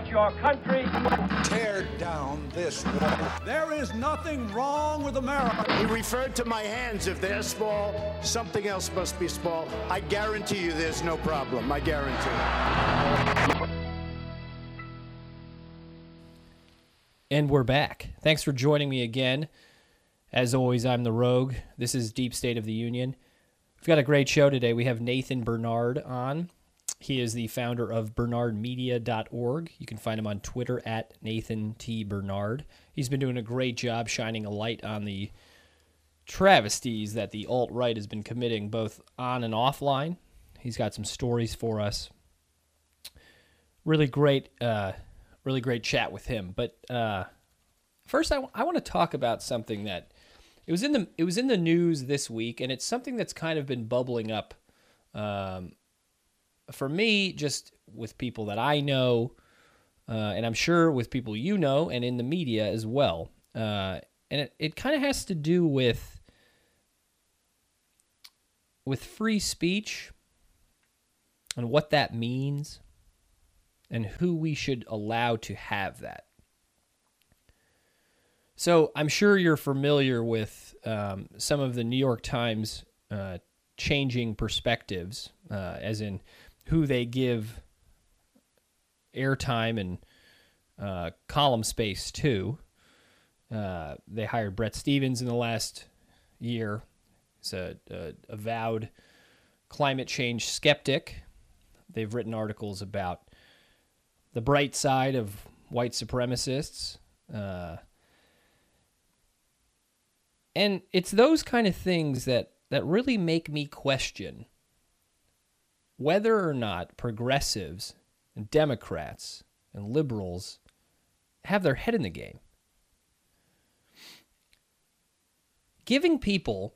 about your country. Tear down this wall. There is nothing wrong with America. He referred to my hands. If they're small, something else must be small. I guarantee you there's no problem. I guarantee. And we're back. Thanks for joining me again. As always, I'm the Rogue. This is Deep State of the Union. We've got a great show today. We have Nathan Bernard on. He is the founder of bernardmedia.org. You can find him on Twitter at Nathan T. Bernard. He's been doing a great job shining a light on the travesties that the alt right has been committing both on and offline. He's got some stories for us. Really great, uh, really great chat with him. But uh, first, I, w- I want to talk about something that it was in the it was in the news this week, and it's something that's kind of been bubbling up um, for me, just with people that I know, uh, and I'm sure with people you know, and in the media as well. Uh, and it, it kind of has to do with with free speech and what that means and who we should allow to have that. So I'm sure you're familiar with um, some of the New York Times uh, changing perspectives, uh, as in who they give airtime and uh, column space to. Uh, they hired Bret Stephens in the last year. He's a, a avowed climate change skeptic. They've written articles about the bright side of white supremacists. Uh, and it's those kind of things that, that really make me question whether or not progressives and Democrats and liberals have their head in the game. Giving people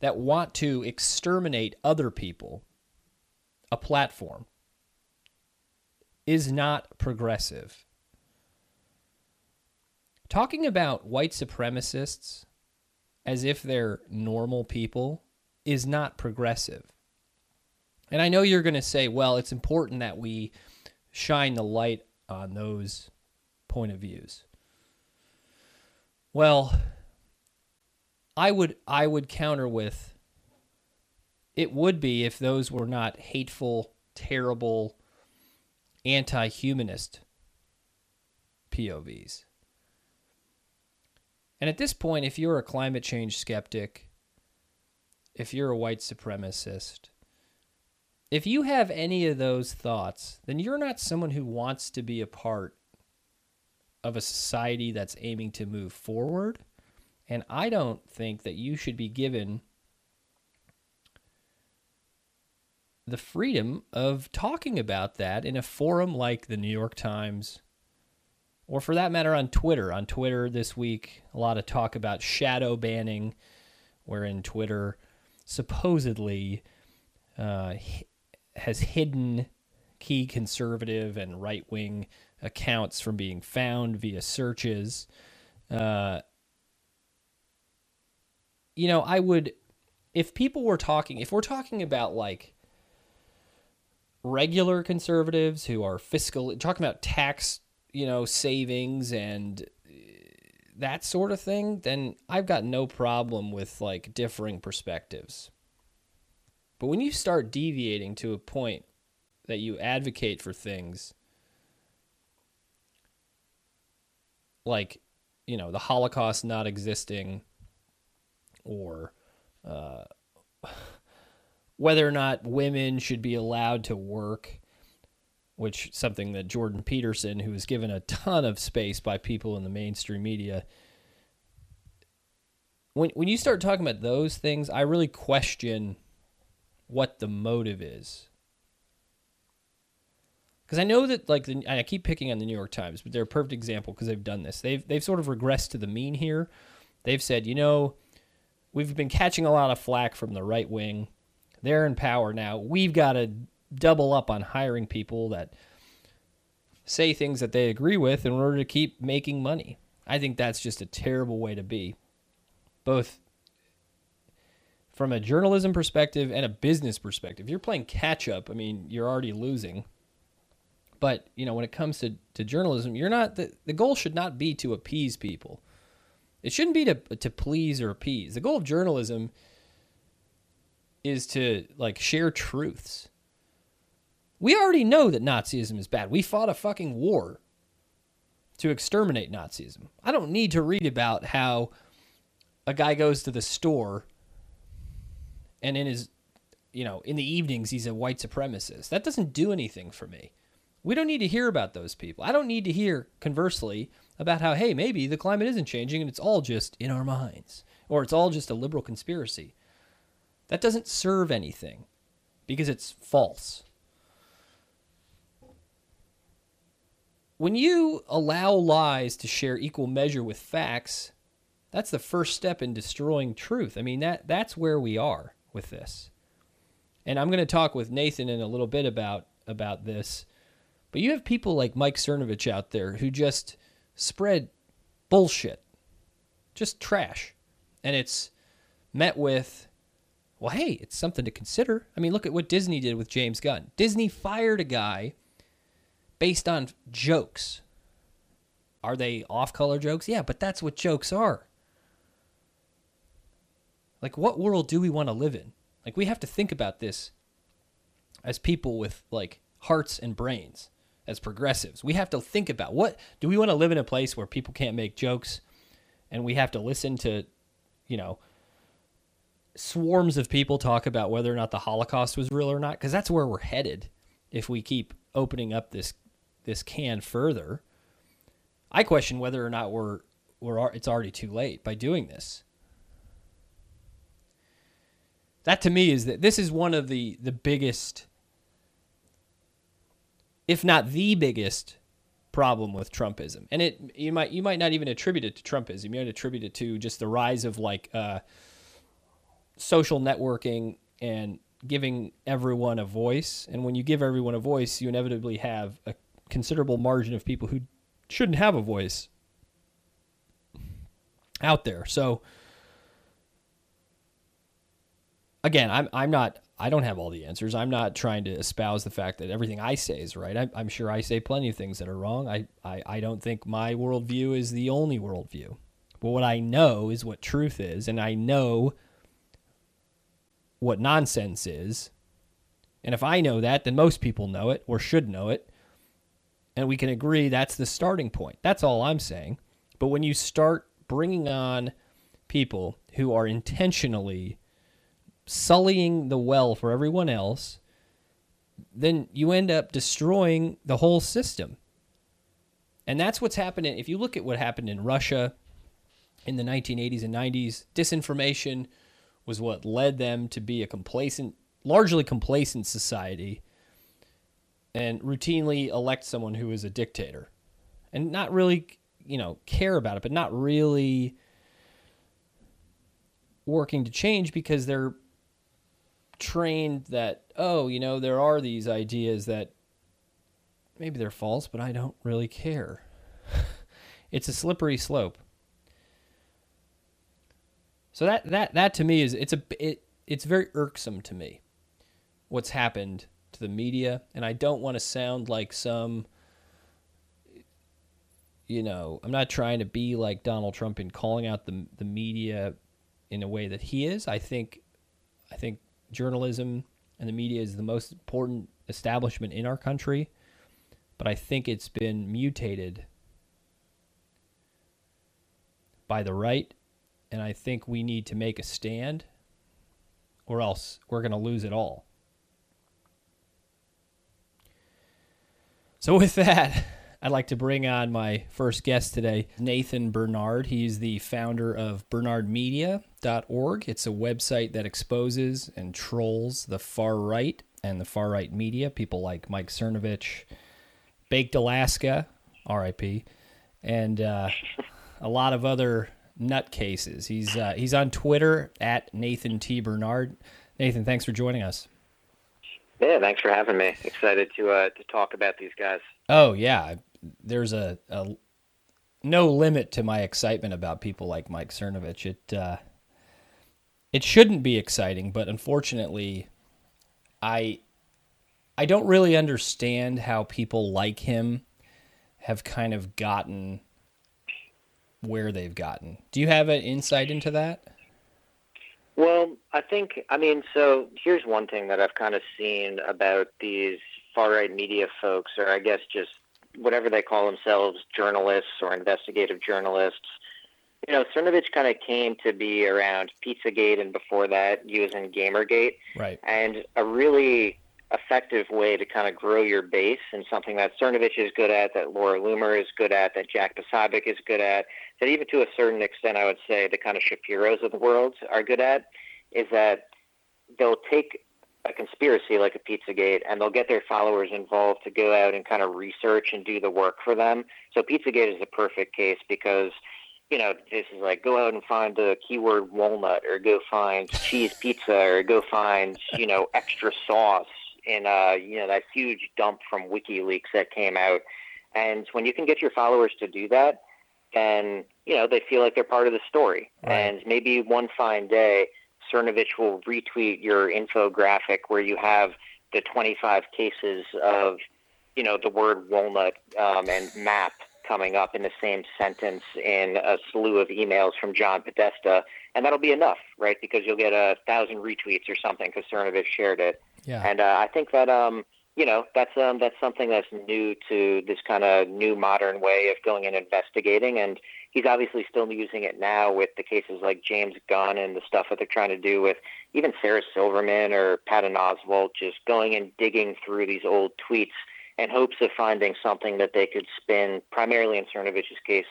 that want to exterminate other people a platform is not progressive. Talking about white supremacists as if they're normal people is not progressive. And I know you're going to say, well, it's important that we shine the light on those point of views. Well, I would I would counter with it would be if those were not hateful, terrible, anti-humanist POVs. And at this point, if you're a climate change skeptic, if you're a white supremacist, if you have any of those thoughts, then you're not someone who wants to be a part of a society that's aiming to move forward. And I don't think that you should be given the freedom of talking about that in a forum like the New York Times or for that matter on Twitter. On Twitter this week, a lot of talk about shadow banning, wherein Twitter supposedly uh, has hidden key conservative and right wing accounts from being found via searches. Uh, you know, I would, if people were talking, if we're talking about like regular conservatives who are fiscal, talking about tax you know, savings and uh, that sort of thing, then I've got no problem with like differing perspectives. But when you start deviating to a point that you advocate for things like, you know, the Holocaust not existing or uh, whether or not women should be allowed to work which something that Jordan Peterson, who was given a ton of space by people in the mainstream media, when when you start talking about those things, I really question what the motive is. Because I know that, like, the, I keep picking on the New York Times, but they're a perfect example because they've done this. They've they've sort of regressed to the mean here. They've said, you know, we've been catching a lot of flack from the right wing. They're in power now. We've got to double up on hiring people that say things that they agree with in order to keep making money. I think that's just a terrible way to be, both from a journalism perspective and a business perspective. You're playing catch up, I mean, you're already losing. But you know, when it comes to, to journalism, you're not the, the goal should not be to appease people. It shouldn't be to to please or appease. The goal of journalism is to like share truths. We already know that Nazism is bad. We fought a fucking war to exterminate Nazism. I don't need to read about how a guy goes to the store and in his you know, in the evenings he's a white supremacist. That doesn't do anything for me. We don't need to hear about those people. I don't need to hear conversely about how hey, maybe the climate isn't changing and it's all just in our minds or it's all just a liberal conspiracy. That doesn't serve anything because it's false. When you allow lies to share equal measure with facts, that's the first step in destroying truth. I mean that that's where we are with this. And I'm going to talk with Nathan in a little bit about about this. But you have people like Mike Cernovich out there who just spread bullshit. Just trash. And it's met with well, hey, it's something to consider. I mean, look at what Disney did with James Gunn. Disney fired a guy based on jokes. Are they off color jokes? Yeah, but that's what jokes are. Like, what world do we want to live in? Like, we have to think about this as people with, like, hearts and brains, as progressives. We have to think about what do we want to live in a place where people can't make jokes and we have to listen to, you know, swarms of people talk about whether or not the Holocaust was real or not, because that's where we're headed if we keep opening up this this can further. I question whether or not we're we're it's already too late by doing this. That to me is that this is one of the the biggest if not the biggest problem with Trumpism. And it you might you might not even attribute it to Trumpism. You might attribute it to just the rise of like uh, social networking and giving everyone a voice. And when you give everyone a voice, you inevitably have a considerable margin of people who shouldn't have a voice out there. So again, I'm I'm not I don't have all the answers. I'm not trying to espouse the fact that everything I say is right. I, am sure I say plenty of things that are wrong. I, I, I don't think my worldview is the only worldview. But what I know is what truth is, and I know what nonsense is. And if I know that, then most people know it or should know it. And we can agree that's the starting point. That's all I'm saying. But when you start bringing on people who are intentionally sullying the well for everyone else, then you end up destroying the whole system. And that's what's happening. If you look at what happened in Russia in the 1980s and 90s, disinformation was what led them to be a complacent, largely complacent society and routinely elect someone who is a dictator and not really, you know, care about it, but not really working to change because they're trained that oh you know there are these ideas that maybe they're false but i don't really care. It's a slippery slope. So that that that to me is it's a it, it's very irksome to me what's happened to the media and i don't want to sound like some you know i'm not trying to be like donald trump in calling out the the media in a way that he is. I think i think journalism and the media is the most important establishment in our country, but I think it's been mutated by the right, and I think we need to make a stand, or else we're going to lose it all. So, with that, I'd like to bring on my first guest today, Nathan Bernard. He's the founder of bernardmedia.org. It's a website that exposes and trolls the far right and the far right media, people like Mike Cernovich, Baked Alaska, RIP, and uh, a lot of other nutcases. He's uh, he's on Twitter at Nathan T Bernard. Nathan, thanks for joining us. Yeah, thanks for having me. Excited to uh, to talk about these guys. Oh yeah, there's a, a no limit to my excitement about people like Mike Cernovich. It uh, it shouldn't be exciting, but unfortunately, I I don't really understand how people like him have kind of gotten where they've gotten. Do you have an insight into that? Well, I think, I mean, so here's one thing that I've kind of seen about these far right media folks, or I guess just whatever they call themselves, journalists or investigative journalists. You know, Cernovich kind of came to be around Pizzagate and before that, using Gamergate. Right. And a really effective way to kind of grow your base and something that Cernovich is good at, that Laura Loomer is good at, that Jack Posobiec is good at, that even to a certain extent, I would say the kind of Shapiros of the world are good at, is that they'll take a conspiracy like a Pizzagate and they'll get their followers involved to go out and kind of research and do the work for them. So Pizzagate is a perfect case because you know, this is like go out and find the keyword walnut or go find cheese pizza or go find, you know, extra sauce in uh, you know, that huge dump from WikiLeaks that came out. And when you can get your followers to do that, then, you know, they feel like they're part of the story. Right. And maybe one fine day Cernovich will retweet your infographic where you have the 25 cases of, you know, the word walnut um, and map coming up in the same sentence in a slew of emails from John Podesta, and that'll be enough, right? Because you'll get a thousand retweets or something because Cernovich shared it. Yeah. And uh, I think that um, you know that's um, that's something that's new to this kind of new modern way of going and investigating, and he's obviously still using it now with the cases like James Gunn and the stuff that they're trying to do with even Sarah Silverman or Patton Oswalt, just going and digging through these old tweets in hopes of finding something that they could spin, primarily in Cernovich's case,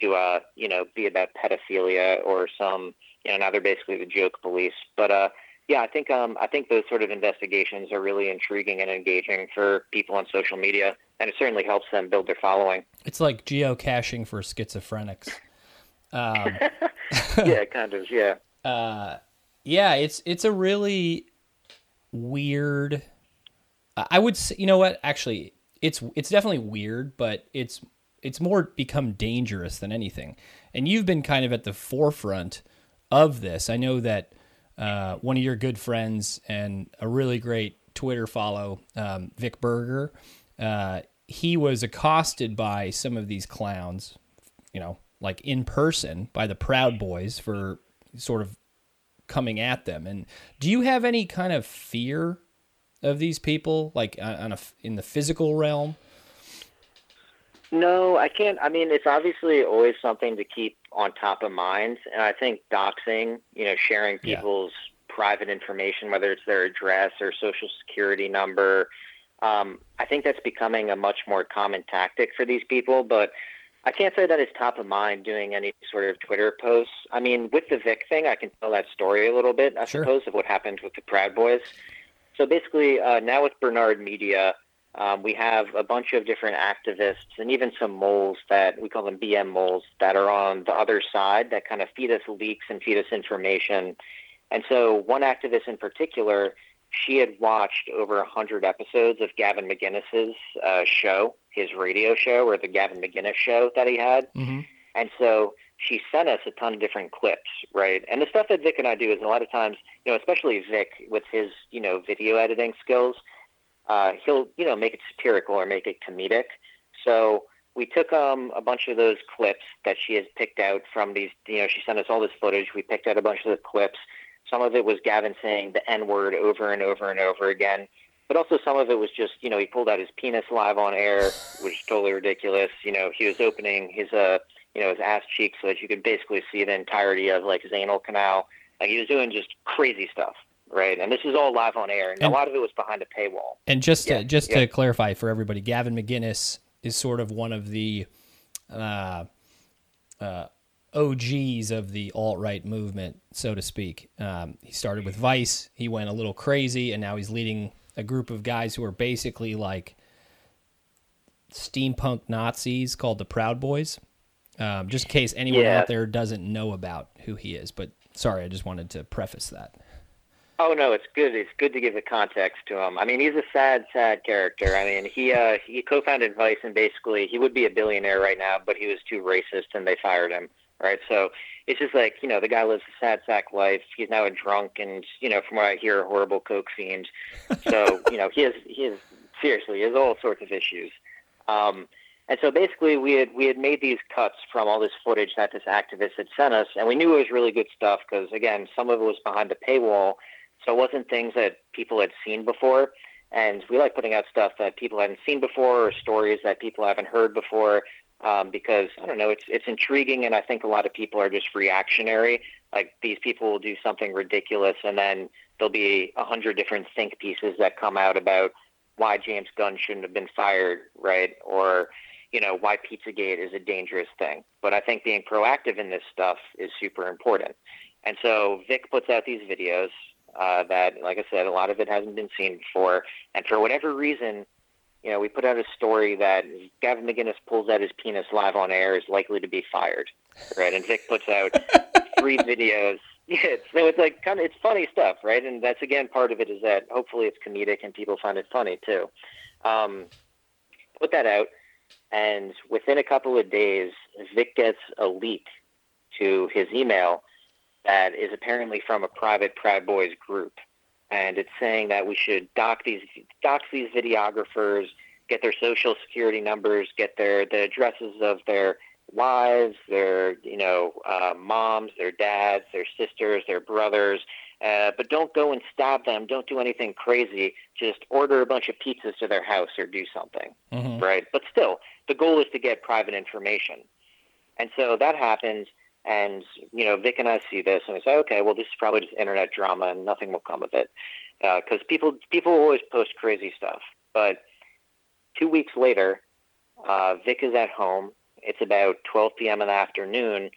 to uh, you know be about pedophilia or some you know now they're basically the joke police, but uh. Yeah, I think um, I think those sort of investigations are really intriguing and engaging for people on social media, and it certainly helps them build their following. It's like geocaching for schizophrenics. Um, yeah, kind of. Yeah. uh, yeah, it's it's a really weird. I would say, you know what? Actually, it's it's definitely weird, but it's it's more become dangerous than anything. And you've been kind of at the forefront of this. I know that uh, one of your good friends and a really great Twitter follow, um, Vic Berger, uh, he was accosted by some of these clowns, you know, like in person by the Proud Boys for sort of coming at them. And do you have any kind of fear of these people, like on on a in the physical realm? No, I can't. I mean, it's obviously always something to keep on top of mind, and I think doxing, you know, sharing Yeah. people's private information, whether it's their address or social security number, um, I think that's becoming a much more common tactic for these people. But I can't say that it's top of mind doing any sort of Twitter posts. I mean, with the Vic thing, I can tell that story a little bit, I Sure. suppose, of what happened with the Proud Boys. So basically, uh, now with Bernard Media, um, we have a bunch of different activists and even some moles that we call them BM moles that are on the other side that kind of feed us leaks and feed us information. And so, one activist in particular, she had watched over 100 episodes of Gavin McGinnis's uh, show, his radio show, or the Gavin McGinnis show that he had. Mm-hmm. And so she sent us a ton of different clips, right? And the stuff that Vic and I do is a lot of times, you know, especially Vic with his, you know, video editing skills, uh, he'll, you know, make it satirical or make it comedic. So we took um, a bunch of those clips that she has picked out from these, you know, she sent us all this footage. We picked out a bunch of the clips. Some of it was Gavin saying the N word over and over and over again. But also some of it was just, you know, he pulled out his penis live on air, which is totally ridiculous. You know, he was opening his, uh, you know, his ass cheek so that you could basically see the entirety of like his anal canal. Like he was doing just crazy stuff, right? And this is all live on air, and, And- a lot of it was behind a paywall. And just to, Yeah, just yeah. to clarify for everybody, Gavin McGinnis is sort of one of the uh, uh, OGs of the alt right movement, so to speak. Um, he started with Vice. He went a little crazy, and now he's leading a group of guys who are basically like steampunk Nazis called the Proud Boys. Um, just in case anyone Yeah. out there doesn't know about who he is, but sorry, I just wanted to preface that. Oh no, it's good. It's good to give the context to him. I mean, he's a sad, sad character. I mean, he uh, he co-founded Vice, and basically he would be a billionaire right now, but he was too racist, and they fired him. right? So it's just like you know the guy lives a sad sack life. He's now a drunk, and you know from what I hear, a horrible coke fiend. So you know he has he has seriously he has all sorts of issues. Um, and so basically, we had we had made these cuts from all this footage that this activist had sent us, and we knew it was really good stuff because again, some of it was behind the paywall, so it wasn't things that people had seen before. And we like putting out stuff that people hadn't seen before or stories that people haven't heard before um, because I don't know, it's it's intriguing, and I think a lot of people are just reactionary. Like these people will do something ridiculous, and then there'll be a hundred different think pieces that come out about why James Gunn shouldn't have been fired, right? Or you know why Pizzagate is a dangerous thing. But I think being proactive in this stuff is super important. And so Vic puts out these videos uh, that, like I said, a lot of it hasn't been seen before, and for whatever reason you know, we put out a story that Gavin McGinnis pulls out his penis live on air is likely to be fired, right? And Vic puts out three videos. Yeah, so it's like kind of it's funny stuff, right? And that's again part of it is that hopefully it's comedic and people find it funny too. Um, put that out, and within a couple of days, Vic gets a leak to his email that is apparently from a private Proud Boys group and it's saying that we should dock these dox these videographers, get their social security numbers, get their the addresses of their wives, their you know uh, moms, their dads, their sisters, their brothers. Uh, but don't go and stab them. Don't do anything crazy. Just order a bunch of pizzas to their house or do something, mm-hmm. right? But still, the goal is to get private information. And so that happens. And you know, Vic and I see this, and we say, okay, well, this is probably just internet drama, and nothing will come of it, because uh, people people always post crazy stuff. But two weeks later, uh, Vic is at home. It's about 12 p.m. in the afternoon,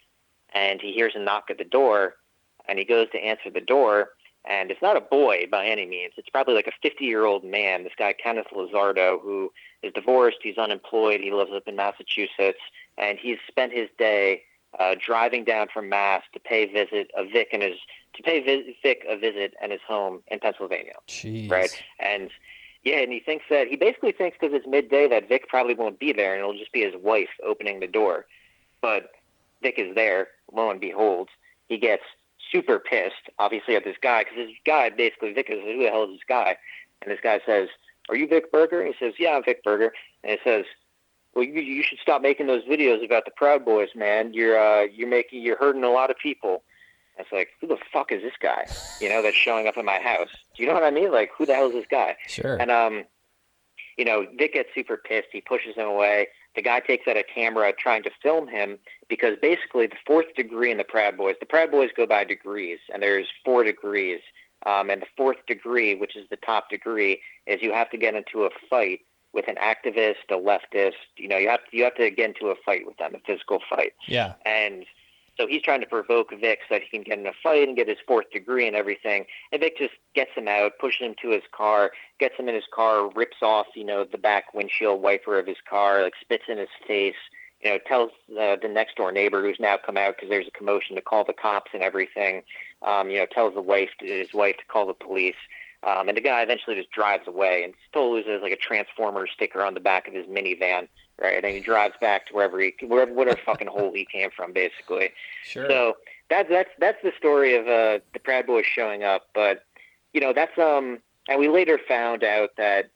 and he hears a knock at the door, and he goes to answer the door, and it's not a boy by any means. It's probably like a 50 year old man. This guy Kenneth Luzardo, who is divorced, he's unemployed, he lives up in Massachusetts, and he's spent his day uh, driving down from Mass to pay visit a Vic and his to pay Vic a visit and his home in Pennsylvania. Jeez. Right, and yeah, and he thinks that he basically thinks because it's midday that Vic probably won't be there, and it'll just be his wife opening the door. But Vic is there. Lo and behold, he gets super pissed, obviously, at this guy because this guy basically Vic is who the hell is this guy? And this guy says, "Are you Vic Berger?" And he says, "Yeah, I'm Vic Berger." And he says, well, you, you should stop making those videos about the Proud Boys, man. You're uh, you're making you're hurting a lot of people. It's like, who the fuck is this guy? You know, that's showing up in my house. Do you know what I mean? Like, who the hell is this guy? Sure. And um, you know, Vic gets super pissed. He pushes him away. The guy takes out a camera trying to film him because basically the fourth degree in the Proud Boys, the Proud Boys go by degrees, and there's four degrees. Um, and the fourth degree, which is the top degree, is you have to get into a fight with an activist, a leftist. You know, you have to, you have to get into a fight with them, a physical fight. Yeah. And so he's trying to provoke Vic so that he can get in a fight and get his fourth degree and everything. And Vic just gets him out, pushes him to his car, gets him in his car, rips off, you know, the back windshield wiper of his car, like spits in his face. You know, tells uh, the next door neighbor who's now come out because there's a commotion to call the cops and everything. Um, you know, tells the wife, his wife, to call the police. Um, and the guy eventually just drives away and still loses like a Transformer sticker on the back of his minivan, right? And he drives back to wherever he, wherever, whatever fucking hole he came from, basically. Sure. So that's that's that's the story of uh, the Proud Boys showing up. But you know, that's um, and we later found out that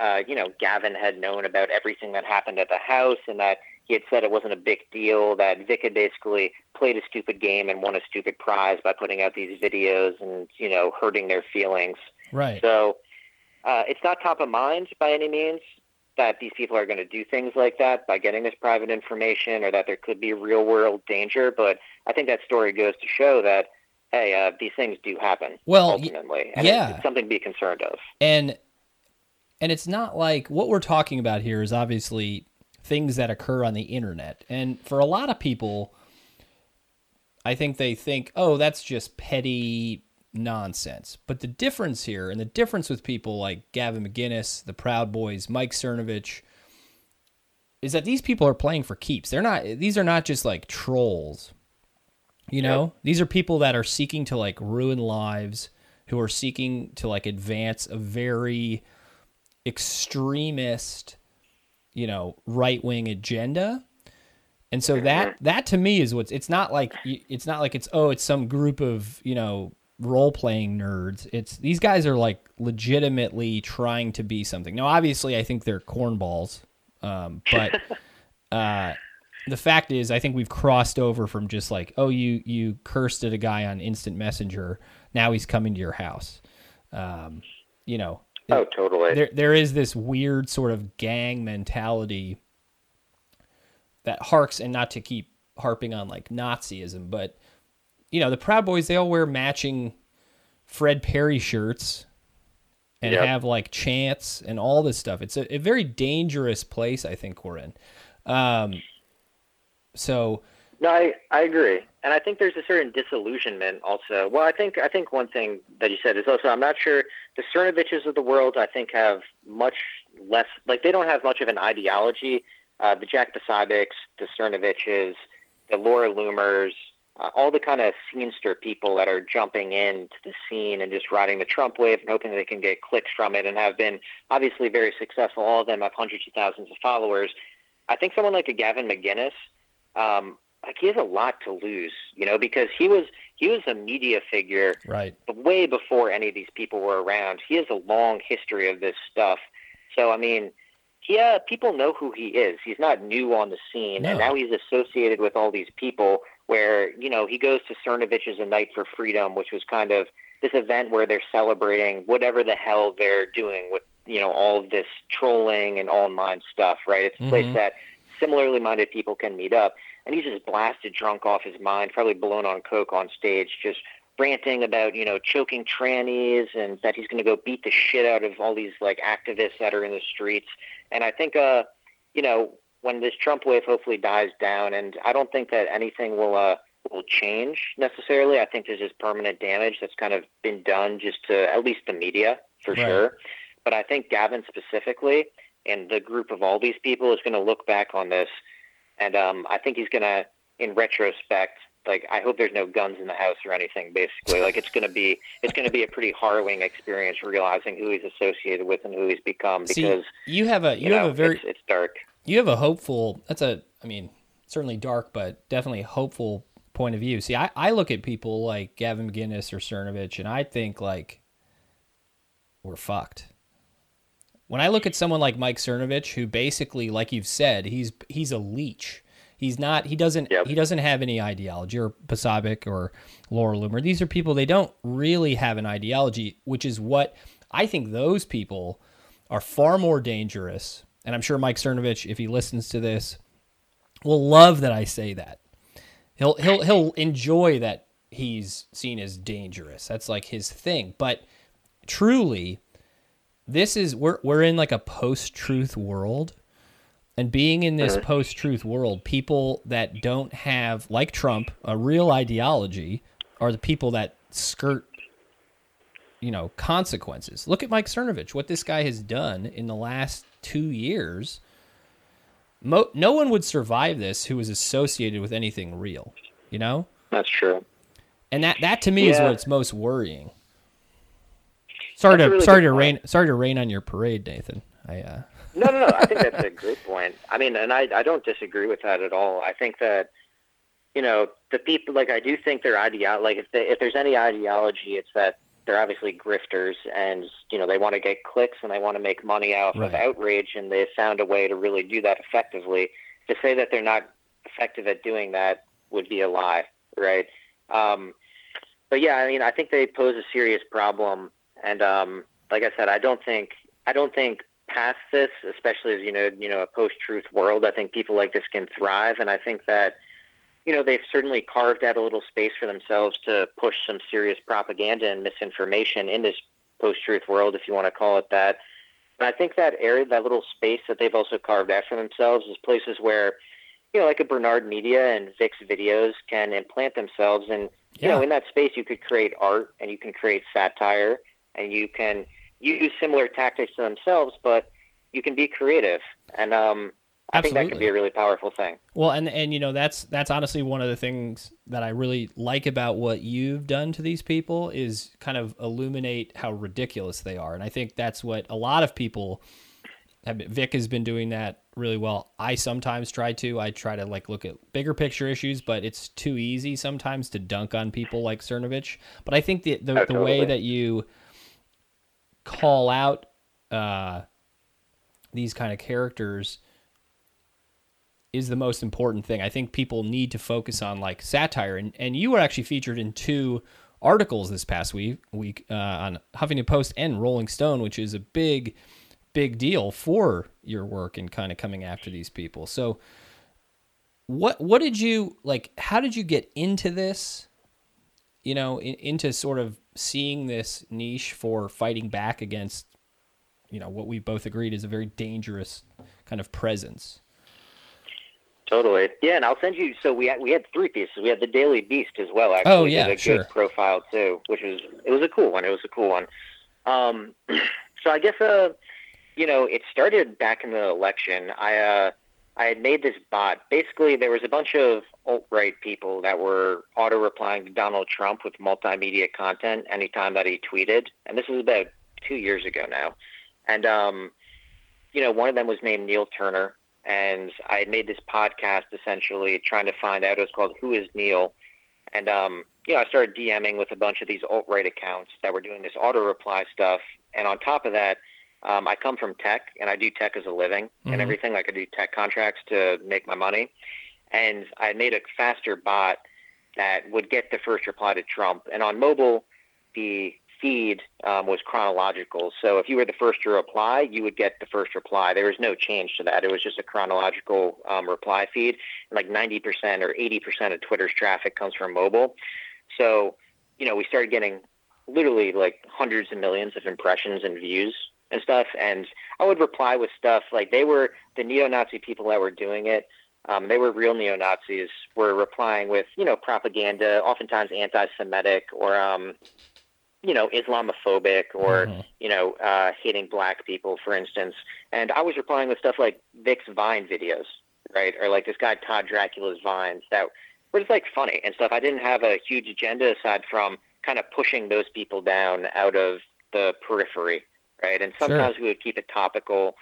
uh, you know Gavin had known about everything that happened at the house, and that he had said it wasn't a big deal. That Vic had basically played a stupid game and won a stupid prize by putting out these videos and you know hurting their feelings. Right. So uh, it's not top of mind by any means that these people are going to do things like that by getting this private information or that there could be real world danger. But I think that story goes to show that, hey, uh, these things do happen well, ultimately. And yeah. it's, it's something to be concerned of. And and it's not like what we're talking about here is obviously things that occur on the internet. And for a lot of people, I think they think, oh, that's just petty nonsense. But the difference here, and the difference with people like Gavin McInnes, the Proud Boys, Mike Cernovich, is that these people are playing for keeps. They're not; these are not just like trolls. You know, yep. these are people that are seeking to like ruin lives, who are seeking to like advance a very extremist, you know, right wing agenda. And so that mm-hmm. that to me is what's it's not like it's not like it's oh it's some group of you know role playing nerds. It's these guys are like legitimately trying to be something. Now, obviously, I think they're cornballs, um, but uh, the fact is, I think we've crossed over from just like oh you you cursed at a guy on instant messenger. Now he's coming to your house. Um, you know. Oh, totally. There there is this weird sort of gang mentality that harks and not to keep harping on like Nazism, but you know, the Proud Boys they all wear matching Fred Perry shirts and Yep. have like chants and all this stuff. It's a, a very dangerous place I think we're in. Um so No, I, I agree, and I think there's a certain disillusionment also. Well, I think I think one thing that you said is also I'm not sure the Cernoviches of the world. I think have much less like they don't have much of an ideology. Uh, the Jack Posobiecs, the Cernoviches, the Laura Loomers, uh, all the kind of scenester people that are jumping into the scene and just riding the Trump wave and hoping they can get clicks from it and have been obviously very successful. All of them have hundreds of thousands of followers. I think someone like a Gavin McGinnis, um, like he has a lot to lose, you know, because he was he was a media figure right. way before any of these people were around. He has a long history of this stuff. So I mean, yeah, people know who he is. He's not new on the scene, and now he's associated with all these people. Where you know he goes to Cernovich's A Night for Freedom, which was kind of this event where they're celebrating whatever the hell they're doing with you know all of this trolling and online stuff. Right? It's a place Mhm. that similarly minded people can meet up. And he's just blasted drunk off his mind, probably blown on coke on stage, just ranting about, you know, choking trannies and that he's going to go beat the shit out of all these like activists that are in the streets. And I think, uh, you know, when this Trump wave hopefully dies down, and I don't think that anything will, uh, will change necessarily. I think there's just permanent damage that's kind of been done just to at least the media for Right. sure. But I think Gavin specifically and the group of all these people is going to look back on this and um, I think he's gonna, in retrospect, like I hope there's no guns in the house or anything. Basically, like it's gonna be, it's gonna be a pretty harrowing experience realizing who he's associated with and who he's become. See, Because you have a you, you, have know, a very it's, it's dark. You have a hopeful that's a i mean certainly dark but definitely hopeful point of view see i, I look at people like gavin mcginnis or cernovich and i think like we're fucked when i look at someone like mike cernovich who basically like you've said he's he's a leech he's not he doesn't Yep. he doesn't have any ideology or Posobiec or laura loomer these are people they don't really have an ideology which is what i think those people are far more dangerous. And I'm sure Mike Cernovich, if he listens to this, will love that I say that. He'll he'll he'll enjoy that he's seen as dangerous. That's like his thing. But truly, this is we're we're in like a post-truth world. And being in this post-truth world, people that don't have like Trump a real ideology are the people that skirt you know consequences. Look at Mike Cernovich, what this guy has done in the last two years. Mo- no one would survive this who was associated with anything real, you know. That's true. And that that to me is Yeah. what's most worrying. Sorry That's to really sorry to point. rain sorry to rain on your parade, Nathan. I uh No, no, no. I think that's a great point. I mean, and I, I don't disagree with that at all. I think that, you know, the people like I do think their ideo like if they, if there's any ideology, it's that they're obviously grifters and you know they want to get clicks and they want to make money off of outrage and they've found a way to really do that effectively. To say that they're not effective at doing that would be a lie, right? Um, but yeah, I mean, I think they pose a serious problem, and um, like I said, I don't think I don't think past this, especially as you know, you know, a post-truth world, I think people like this can thrive, and I think that you know they've certainly carved out a little space for themselves to push some serious propaganda and misinformation in this post-truth world, if you want to call it that. And I think that area, that little space that they've also carved out for themselves, is places where you know, like a Bernard Media and Vic's Videos can implant themselves, and you know, in that space, you could create art and you can create satire, and you can use similar tactics to themselves, but you can be creative, and um, I think that could be a really powerful thing. Well, and and you know that's that's honestly one of the things that I really like about what you've done to these people is kind of illuminate how ridiculous they are, and I think that's what a lot of people Have, Vic has been doing that really well. I sometimes try to. I try to like look at bigger picture issues, but it's too easy sometimes to dunk on people like Cernovich. But I think the the, Oh, the way that you call out uh, these kind of characters is the most important thing. I think people need to focus on like satire, and and you were actually featured in two articles this past week week uh, on Huffington Post and Rolling Stone, which is a big big deal for your work and kind of coming after these people. So what what did you like how did you get into this? You know, in, into sort of seeing this niche for fighting back against you know what we both agreed is a very dangerous kind of presence. Totally. Yeah, and I'll send you. So we had, we had three pieces. We had the Daily Beast as well. Actually, Oh, yeah, a sure. good profile too, which was it was a cool one. It was a cool one. Um, so I guess uh, you know, it started back in the election. I uh, I had made this bot. Basically, there was a bunch of alt right people that were auto replying to Donald Trump with multimedia content anytime that he tweeted, and this was about two years ago now. And um, you know, one of them was named Neil Turner, and I had made this podcast essentially trying to find out. It was called "Who Is Neil," and um, you know, I started DMing with a bunch of these alt right accounts that were doing this auto reply stuff. And on top of that, um, I come from tech, and I do tech as a living Mhm. and everything. Like I do tech contracts to make my money, and I made a faster bot that would get the first reply to Trump. And on mobile, the feed um, was chronological. So if you were the first to reply, you would get the first reply. There was no change to that. It was just a chronological um, reply feed. And like 90% or 80% of Twitter's traffic comes from mobile. So, you know, we started getting literally like hundreds of millions of impressions and views and stuff. And I would reply with stuff like they were the neo-Nazi people that were doing it. Um, they were real neo Nazis. Were replying with you know propaganda, oftentimes anti-Semitic or um, you know Islamophobic or Mhm. you know uh, hating black people, for instance. And I was replying with stuff like Vic's Vine videos, right, or like this guy Todd Dracula's vines that were just like funny and stuff. I didn't have a huge agenda aside from kind of pushing those people down out of the periphery, right? And sometimes we would keep it topical.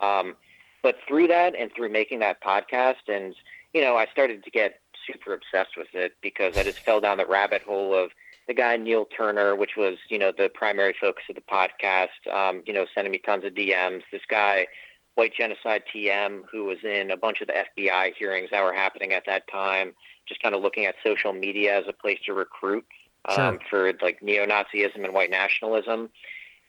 Um, but through that and through making that podcast and you know i started to get super obsessed with it because i just fell down the rabbit hole of the guy neil turner which was you know the primary focus of the podcast um, you know sending me tons of dms this guy white genocide tm who was in a bunch of the fbi hearings that were happening at that time just kind of looking at social media as a place to recruit um, for like neo-nazism and white nationalism.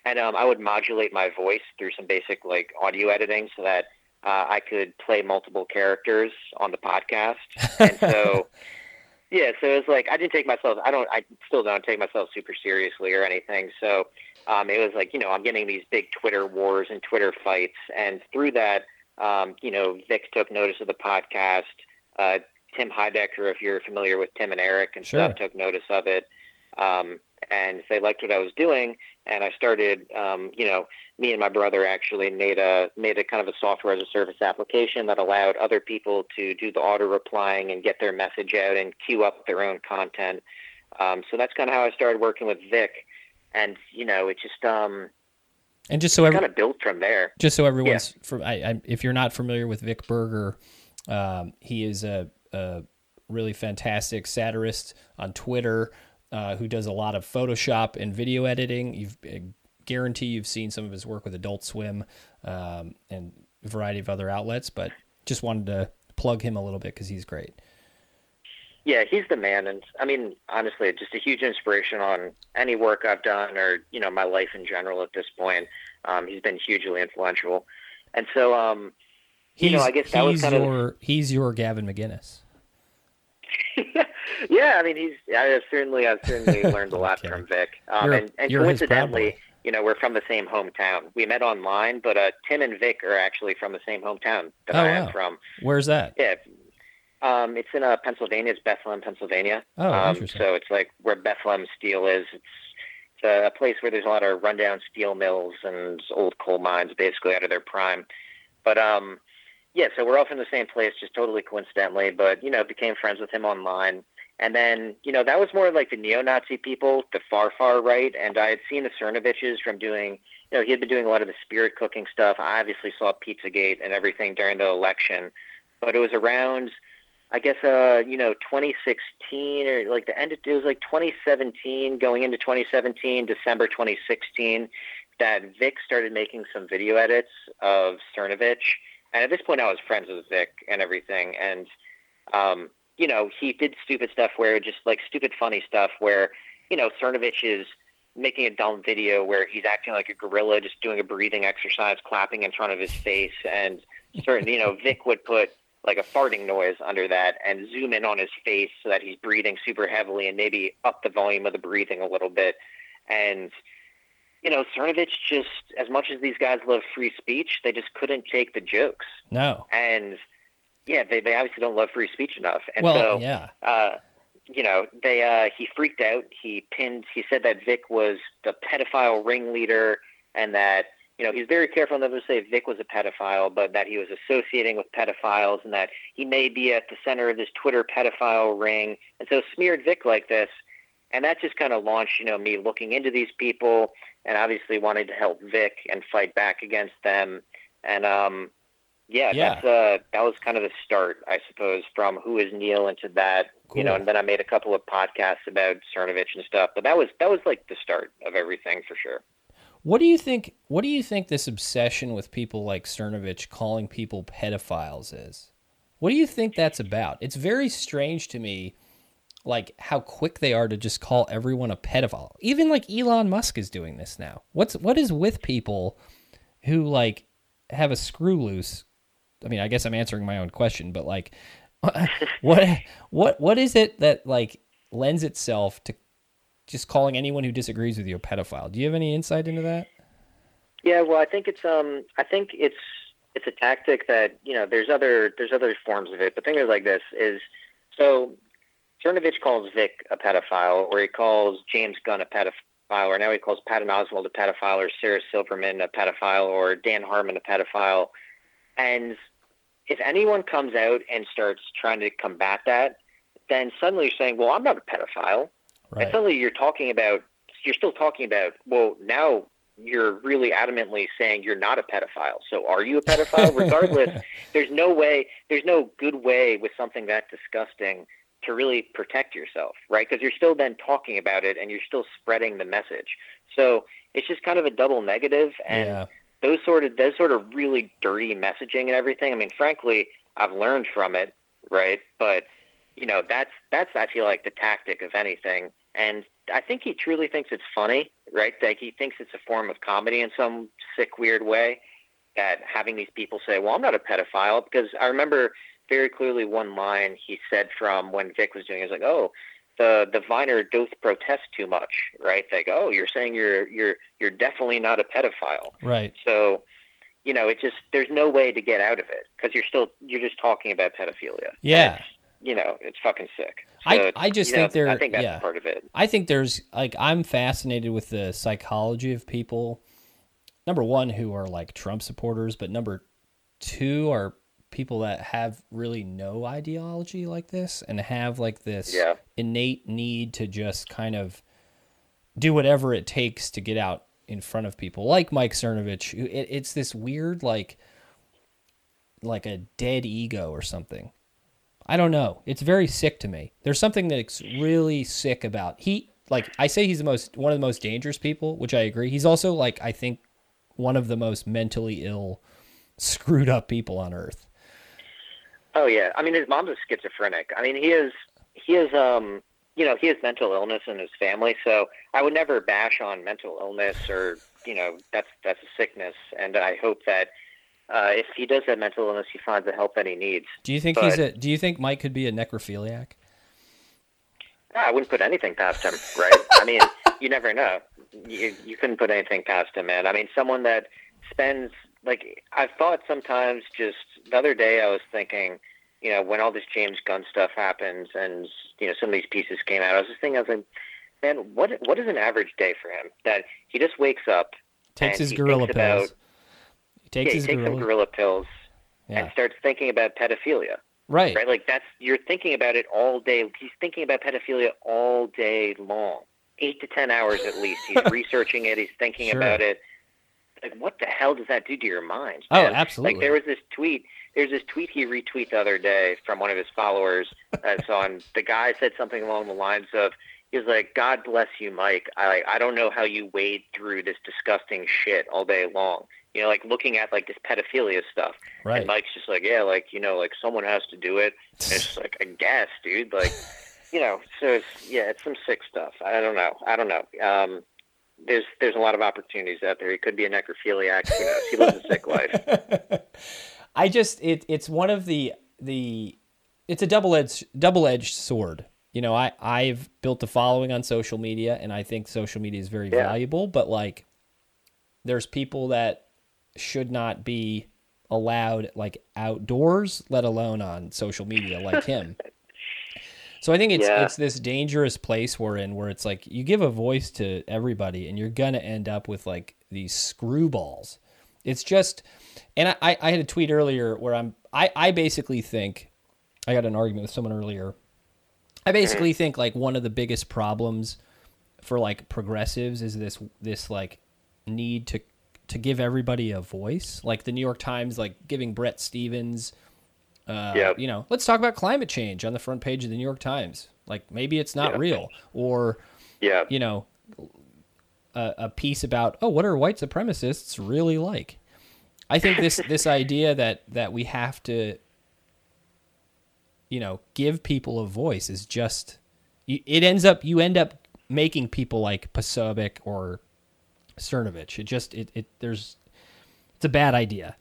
And um, I would modulate my voice through some basic like audio editing so that uh, I could play multiple characters on the podcast. And so, yeah, so it was like I didn't take myself. I don't. I still don't take myself super seriously or anything. So um, it was like you know I'm getting these big Twitter wars and Twitter fights, and through that, um, you know, Vic took notice of the podcast. Uh, Tim Heidecker, if you're familiar with Tim and Eric and Sure. stuff, took notice of it. Um, and they liked what I was doing, and I started, um, you know, me and my brother actually made a made a kind of a software as a service application that allowed other people to do the auto replying and get their message out and queue up their own content. Um, so that's kind of how I started working with Vic, and you know, it just um, And just so every, kind of built from there. just so everyone's from, I, I, if you're not familiar with Vic Berger, um, he is a, a really fantastic satirist on Twitter uh, who does a lot of Photoshop and video editing. You've I guarantee you've seen some of his work with Adult Swim um, and a variety of other outlets, but just wanted to plug him a little bit because he's great. Yeah, he's the man, and I mean, honestly, just a huge inspiration on any work I've done, or you know, my life in general. At this point, um, he's been hugely influential, and so um, He's, You know, I guess that was he's kind of- he's your Gavin McGinnis. yeah, I mean, he's I have certainly I've certainly learned a lot Okay. from Vic, um, and, and coincidentally, you know, we're from the same hometown. We met online, but uh, Tim and Vic are actually from the same hometown that Oh, I am wow. from. Where's that? Yeah. Um, it's in uh, Pennsylvania. It's Bethlehem, Pennsylvania. Oh, um, interesting. So it's like where Bethlehem Steel is. It's, it's a, a place where there's a lot of rundown steel mills and old coal mines, basically out of their prime. But um, yeah, so we're all from the same place, just totally coincidentally. But you know, became friends with him online. And then, you know, that was more like the neo-Nazi people, the far, far right. And I had seen the Cernoviches from doing you know, he had been doing a lot of the spirit cooking stuff. I obviously saw Pizzagate and everything during the election, but it was around, I guess, uh, you know, 2016 or like the end. Of, it was like 2017, going into 2017, December 2016, that Vic started making some video edits of Cernovich, and at this point, I was friends with Vic and everything, and um, you know, he did stupid stuff where just like stupid funny stuff where, you know, Cernovich is making a dumb video where he's acting like a gorilla, just doing a breathing exercise, clapping in front of his face, and certain, you know, Vic would put like a farting noise under that and zoom in on his face so that he's breathing super heavily and maybe up the volume of the breathing a little bit. And, you know, Cernovich just, as much as these guys love free speech, they just couldn't take the jokes. No. And, yeah, they, they obviously don't love free speech enough. And well, so, yeah. uh, you know, they uh, he freaked out. He pinned. He said that Vic was the pedophile ringleader, and that you know he's very careful never to say Vic was a pedophile, but that he was associating with pedophiles, and that he may be at the center of this Twitter pedophile ring. And so smeared Vic like this, and that just kind of launched, you know, me looking into these people, and obviously wanting to help Vic and fight back against them. And um, yeah, Yeah. that's uh, that was kind of the start, I suppose, from Who Is Neil into that, you know, and then I made a couple of podcasts about Cernovich and stuff. But that was that was like the start of everything for sure. What do you think? What do you think this obsession with people like Cernovich calling people pedophiles is? What do you think that's about? It's very strange to me, like how quick they are to just call everyone a pedophile. Even like Elon Musk is doing this now. What's what is with people who like have a screw loose? I mean, I guess I'm answering my own question, but like, what what what is it that like lends itself to just calling anyone who disagrees with you a pedophile. Do you have any insight into that? Yeah, well, I think it's um, I think it's it's a tactic that you know there's other there's other forms of it. But think of it like this: is so Cernovich calls Vic a pedophile, or he calls James Gunn a pedophile, or now he calls Patton Oswalt a pedophile, or Sarah Silverman a pedophile, or Dan Harmon a pedophile. And if anyone comes out and starts trying to combat that, then suddenly you're saying, "Well, I'm not a pedophile." And suddenly you're talking about, you're still talking about, well, now you're really adamantly saying you're not a pedophile. So are you a pedophile? Regardless, there's no way, there's no good way with something that disgusting to really protect yourself, right? Because you're still then talking about it and you're still spreading the message. So it's just kind of a double negative, and yeah. those sort of those sort of really dirty messaging and everything. I mean, frankly, I've learned from it, right? But you know, that's that's I feel like the tactic of anything, and I think he truly thinks it's funny, right? Like he thinks it's a form of comedy in some sick, weird way. That having these people say, "Well, I'm not a pedophile," because I remember very clearly one line he said from when Vic was doing. it. Was like, "Oh." The the Viner doth protest too much, right? Like, oh, you're saying you're you're you're definitely not a pedophile. Right. So, you know, it just there's no way to get out of it because you're still you're just talking about pedophilia. Yeah. You know, it's fucking sick. I- I just you know, think they're- I think that's yeah. part of it. I think there's like I'm fascinated with the psychology of people. Number one, who are like Trump supporters, but number two are people that have really no ideology like this and have like this Yeah. innate need to just kind of do whatever it takes to get out in front of people, like Mike Cernovich. It, it's this weird like like a dead ego or something. I don't know. It's very sick to me. There's something that's really sick about he like I say he's the most one of the most dangerous people, which I agree. He's also like I think one of the most mentally ill, screwed up people on earth. Oh yeah, I mean his mom's a schizophrenic. I mean he is he is um you know he has mental illness in his family, so I would never bash on mental illness or you know that's that's a sickness, and I hope that uh, if he does have mental illness, he finds the help that he needs. Do you think he's a do you think Mike could be a necrophiliac? I wouldn't put anything past him, right? I mean, you never know. You you couldn't put anything past him, man. I mean, someone that spends like I've thought sometimes. Just the other day, I was thinking, you know, when all this James Gunn stuff happens, and you know, some of these pieces came out. I was just thinking, I was like, man, what what is an average day for him? That he just wakes up, Takes his gorilla pills. About, he takes yeah, he his takes gorilla. some gorilla pills yeah. and starts thinking about pedophilia right. right? Like that's you're thinking about it all day. He's thinking about pedophilia all day long, eight to ten hours at least. He's researching it. He's thinking Sure. about it, like what the hell does that do to your mind? Oh, absolutely. Like there was this tweet. There's this tweet he retweeted the other day from one of his followers. That's on the guy said something along the lines of, "He was like, God bless you, Mike. I I don't know how you wade through this disgusting shit all day long. You know, like looking at like this pedophilia stuff. Right. And Mike's just like, yeah, like you know, like someone has to do it. And it's just like, I guess, dude. Like, you know, so it's yeah, it's some sick stuff. I don't know. I don't know. Um, there's there's a lot of opportunities out there. He could be a necrophiliac. Who knows? He lives a sick life. I just it it's one of the the it's a double edged double edged sword. You know, I I've built a following on social media, and I think social media is very Yeah. valuable. But like, there's people that should not be allowed like outdoors, let alone on social media, like him. So I think it's Yeah. it's this dangerous place we're in, where it's like you give a voice to everybody, and you're gonna end up with like these screwballs. It's just, and I, I had a tweet earlier where I'm I, I basically think I got an argument with someone earlier. I basically think like one of the biggest problems for like progressives is this this like need to to give everybody a voice. Like the New York Times like giving Bret Stephens uh, Yep. you know, let's talk about climate change on the front page of the New York Times. Like maybe it's not Yeah. real or Yeah. you know, a, a piece about oh, what are white supremacists really like? I think this this idea that that we have to, you know, give people a voice is just it ends up you end up making people like Posobiec or Cernovich. It just it, it there's it's a bad idea.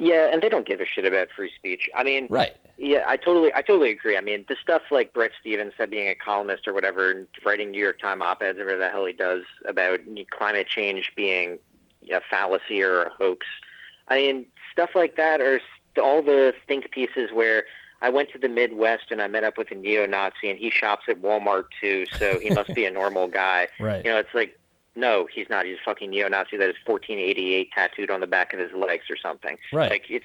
Yeah, and they don't give a shit about free speech. I mean, Right. Yeah, I totally, I totally agree. I mean, the stuff like Bret Stephens said, being a columnist or whatever, and writing New York Times op-eds or whatever the hell he does about climate change being a fallacy or a hoax. I mean, stuff like that, or all the think pieces where I went to the Midwest and I met up with a neo-Nazi and he shops at Walmart too, so he must be a normal guy. Right. You know, it's like, no, he's not. He's a fucking neo-Nazi that has 1488 tattooed on the back of his legs or something. Right. Like it's,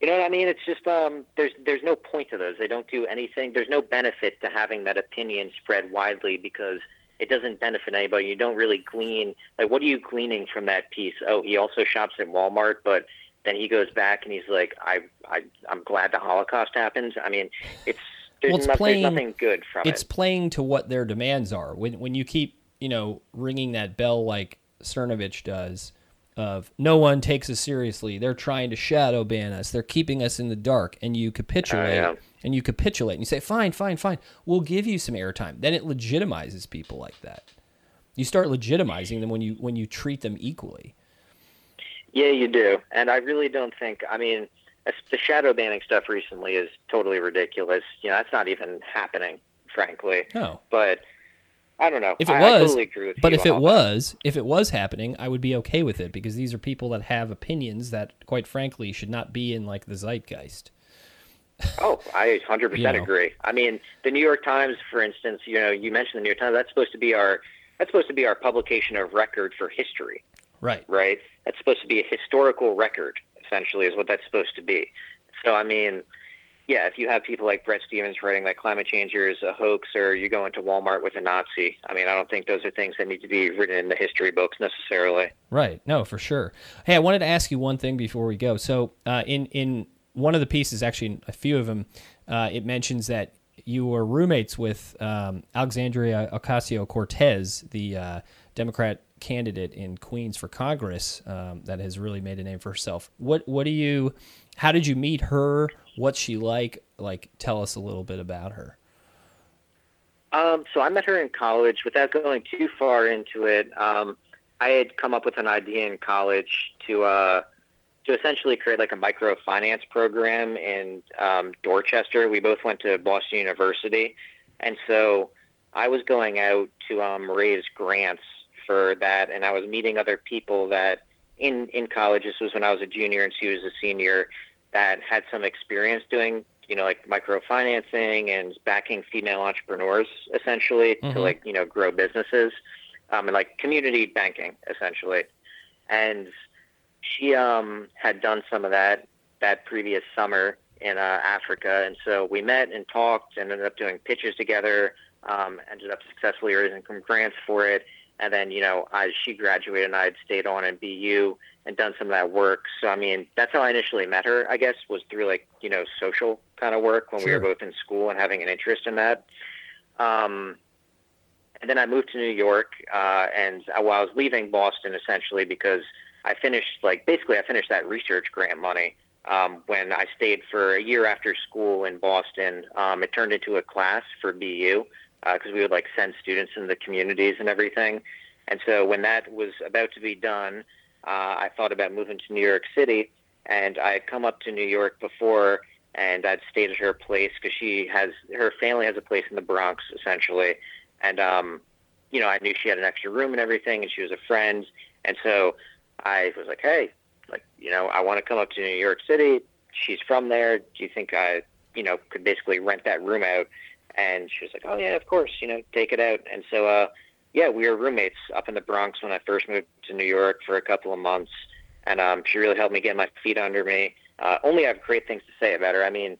you know what I mean? It's just um, there's there's no point to those. They don't do anything. There's no benefit to having that opinion spread widely because it doesn't benefit anybody. You don't really glean like what are you gleaning from that piece? Oh, he also shops at Walmart, but then he goes back and he's like, I I I'm glad the Holocaust happened. I mean, it's there's, Well, it's no- playing- there's nothing good from it's it. It's playing to what their demands are. When when you keep you know ringing that bell like Cernovich does, of no one takes us seriously. They're trying to shadow ban us. They're keeping us in the dark, and you capitulate. Oh, yeah. And you capitulate, and you say, "Fine, fine, fine. We'll give you some airtime." Then it legitimizes people like that. You start legitimizing them when you when you treat them equally. Yeah, you do. And I really don't think, I mean, the shadow banning stuff recently is totally ridiculous. You know, that's not even happening, frankly. No. But I don't know. If it I, I was, totally agree with but if it all that. was, if it was happening, I would be okay with it because these are people that have opinions that, quite frankly, should not be in like the zeitgeist. Oh, I 100% You know. agree. I mean, the New York Times, for instance, you know, you mentioned the New York Times. That's supposed to be our that's supposed to be our publication of record for history, Right. right? That's supposed to be a historical record, essentially, is what that's supposed to be. So, I mean, yeah, if you have people like Bret Stephens writing that climate change is a hoax, or you go into Walmart with a Nazi, I mean, I don't think those are things that need to be written in the history books necessarily. Right. No, for sure. Hey, I wanted to ask you one thing before we go. So, uh, in in one of the pieces, actually, a few of them, uh, it mentions that you were roommates with um, Alexandria Ocasio Cortez, the uh, Democrat candidate in Queens for Congress um, that has really made a name for herself. What What do you? How did you meet her? What's she like? Like, tell us a little bit about her. Um, so I met her in college. Without going too far into it, um, I had come up with an idea in college to uh, to essentially create like a microfinance program in um, Dorchester. We both went to Boston University, and so I was going out to um, raise grants for that, and I was meeting other people that in in college. This was when I was a junior and she was a senior that had some experience doing you know like microfinancing and backing female entrepreneurs essentially Mhm. to like you know grow businesses um, and like community banking essentially. And she um had done some of that that previous summer in uh, Africa. And so we met and talked and ended up doing pitches together um, ended up successfully raising some grants for it and then you know, I she graduated and I had stayed on in BU and done some of that work. So I mean, that's how I initially met her. I guess was through like you know social kind of work when we were both in school and having an interest in that. Um, and then I moved to New York, uh, and I, well, I was leaving Boston essentially because I finished like basically I finished that research grant money um, when I stayed for a year after school in Boston. Um, it turned into a class for BU because we would like send students in the communities and everything. And so when that was about to be done, uh, I thought about moving to New York City, and I had come up to New York before, and I'd stayed at her place because she has her family has a place in the Bronx essentially, and um, you know I knew she had an extra room and everything, and she was a friend, and so I was like, hey, like you know I want to come up to New York City. She's from there. Do you think I you know could basically rent that room out? And she was like, oh yeah, of course, you know, take it out. And so uh, yeah, we were roommates up in the Bronx when I first moved to New York for a couple of months, and um, she really helped me get my feet under me. Uh, only I have great things to say about her. I mean,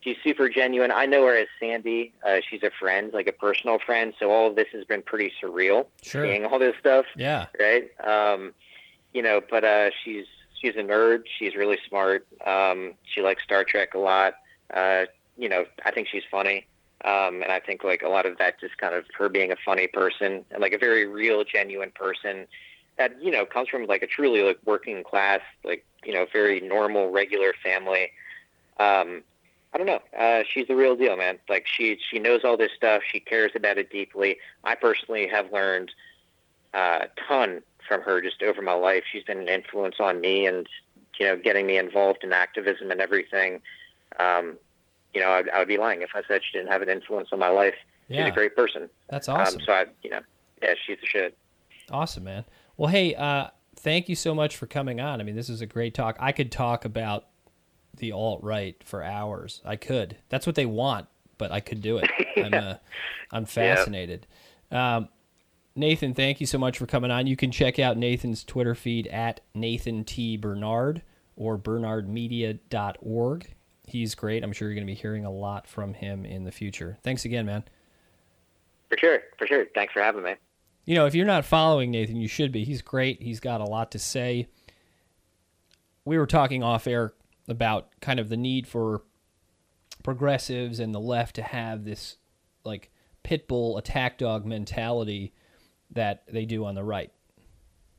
she's super genuine. I know her as Sandy. Uh, she's a friend, like a personal friend. So all of this has been pretty surreal. Sure. Seeing all this stuff, Yeah. right? Um, you know, but uh, she's she's a nerd. She's really smart. Um, she likes Star Trek a lot. Uh, you know, I think she's funny. Um, and I think like a lot of that just kind of her being a funny person and like a very real, genuine person that you know comes from like a truly like working class, like you know, very normal, regular family. Um, I don't know. Uh, she's the real deal, man. Like she she knows all this stuff. She cares about it deeply. I personally have learned uh, a ton from her just over my life. She's been an influence on me, and you know, getting me involved in activism and everything. Um, you know, I, I would be lying if I said she didn't have an influence on my life. She's a great person. That's awesome. Um, so I, you know, yeah, she's a shit. Awesome, man. Well, hey, uh, thank you so much for coming on. I mean, this is a great talk. I could talk about the alt right for hours. I could. That's what they want, but I could do it. I'm, uh, I'm fascinated. Um, Nathan, thank you so much for coming on. You can check out Nathan's Twitter feed at Nathan T. Bernard or bernardmedia.org. He's great. I'm sure you're going to be hearing a lot from him in the future. Thanks again, man. For sure, for sure. Thanks for having me. You know, if you're not following Nathan, you should be. He's great. He's got a lot to say. We were talking off air about kind of the need for progressives and the left to have this like pit bull attack dog mentality that they do on the right.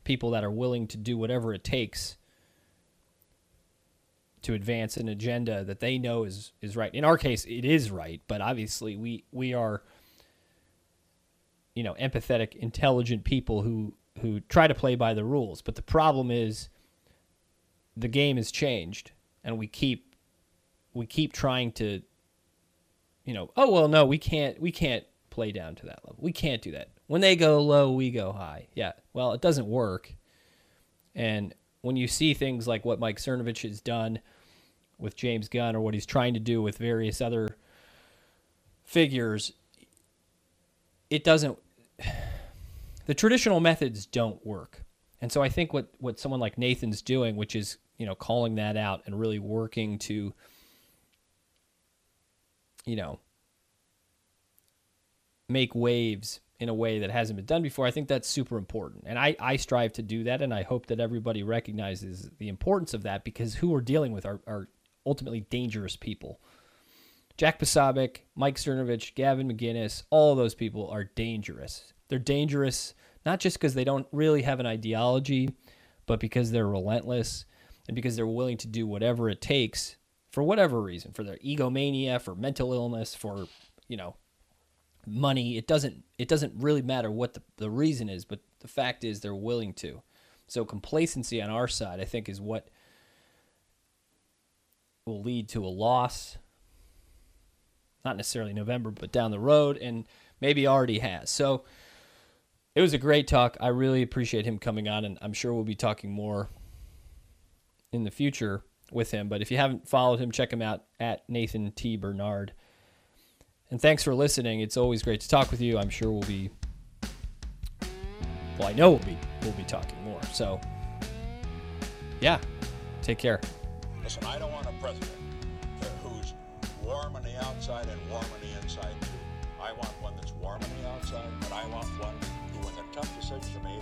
People that are willing to do whatever it takes to advance an agenda that they know is is right. In our case, it is right, but obviously we we are you know empathetic intelligent people who who try to play by the rules. But the problem is the game has changed and we keep we keep trying to you know oh well no we can't we can't play down to that level. We can't do that. When they go low we go high. Yeah. Well it doesn't work. And when you see things like what Mike Cernovich has done with James Gunn or what he's trying to do with various other figures it doesn't the traditional methods don't work. And so i think what what someone like nathan's doing which is you know calling that out and really working to you know make waves in a way that hasn't been done before i think that's super important. And i i strive to do that and i hope that everybody recognizes the importance of that because who we're dealing with are, are ultimately dangerous people Jack Posobiec, Mike Cernovich, Gavin McInnes, all of those people are dangerous. They're dangerous not just because they don't really have an ideology, but because they're relentless and because they're willing to do whatever it takes for whatever reason, for their egomania, for mental illness, for, you know, money. It doesn't it doesn't really matter what the, the reason is, but the fact is they're willing to. So complacency on our side, I think, is what will lead to a loss not necessarily November, but down the road, and maybe already has. So it was a great talk. I really appreciate him coming on, and I'm sure we'll be talking more in the future with him. But if you haven't followed him, check him out at Nathan T. Bernard. And thanks for listening. It's always great to talk with you. I'm sure we'll be well, I know we'll be we'll be talking more. So yeah. Take care. Listen, I don't want a president who's warm on the outside and warm on the inside too. I want one that's warm on the outside, but I want one who, when the tough decisions are made.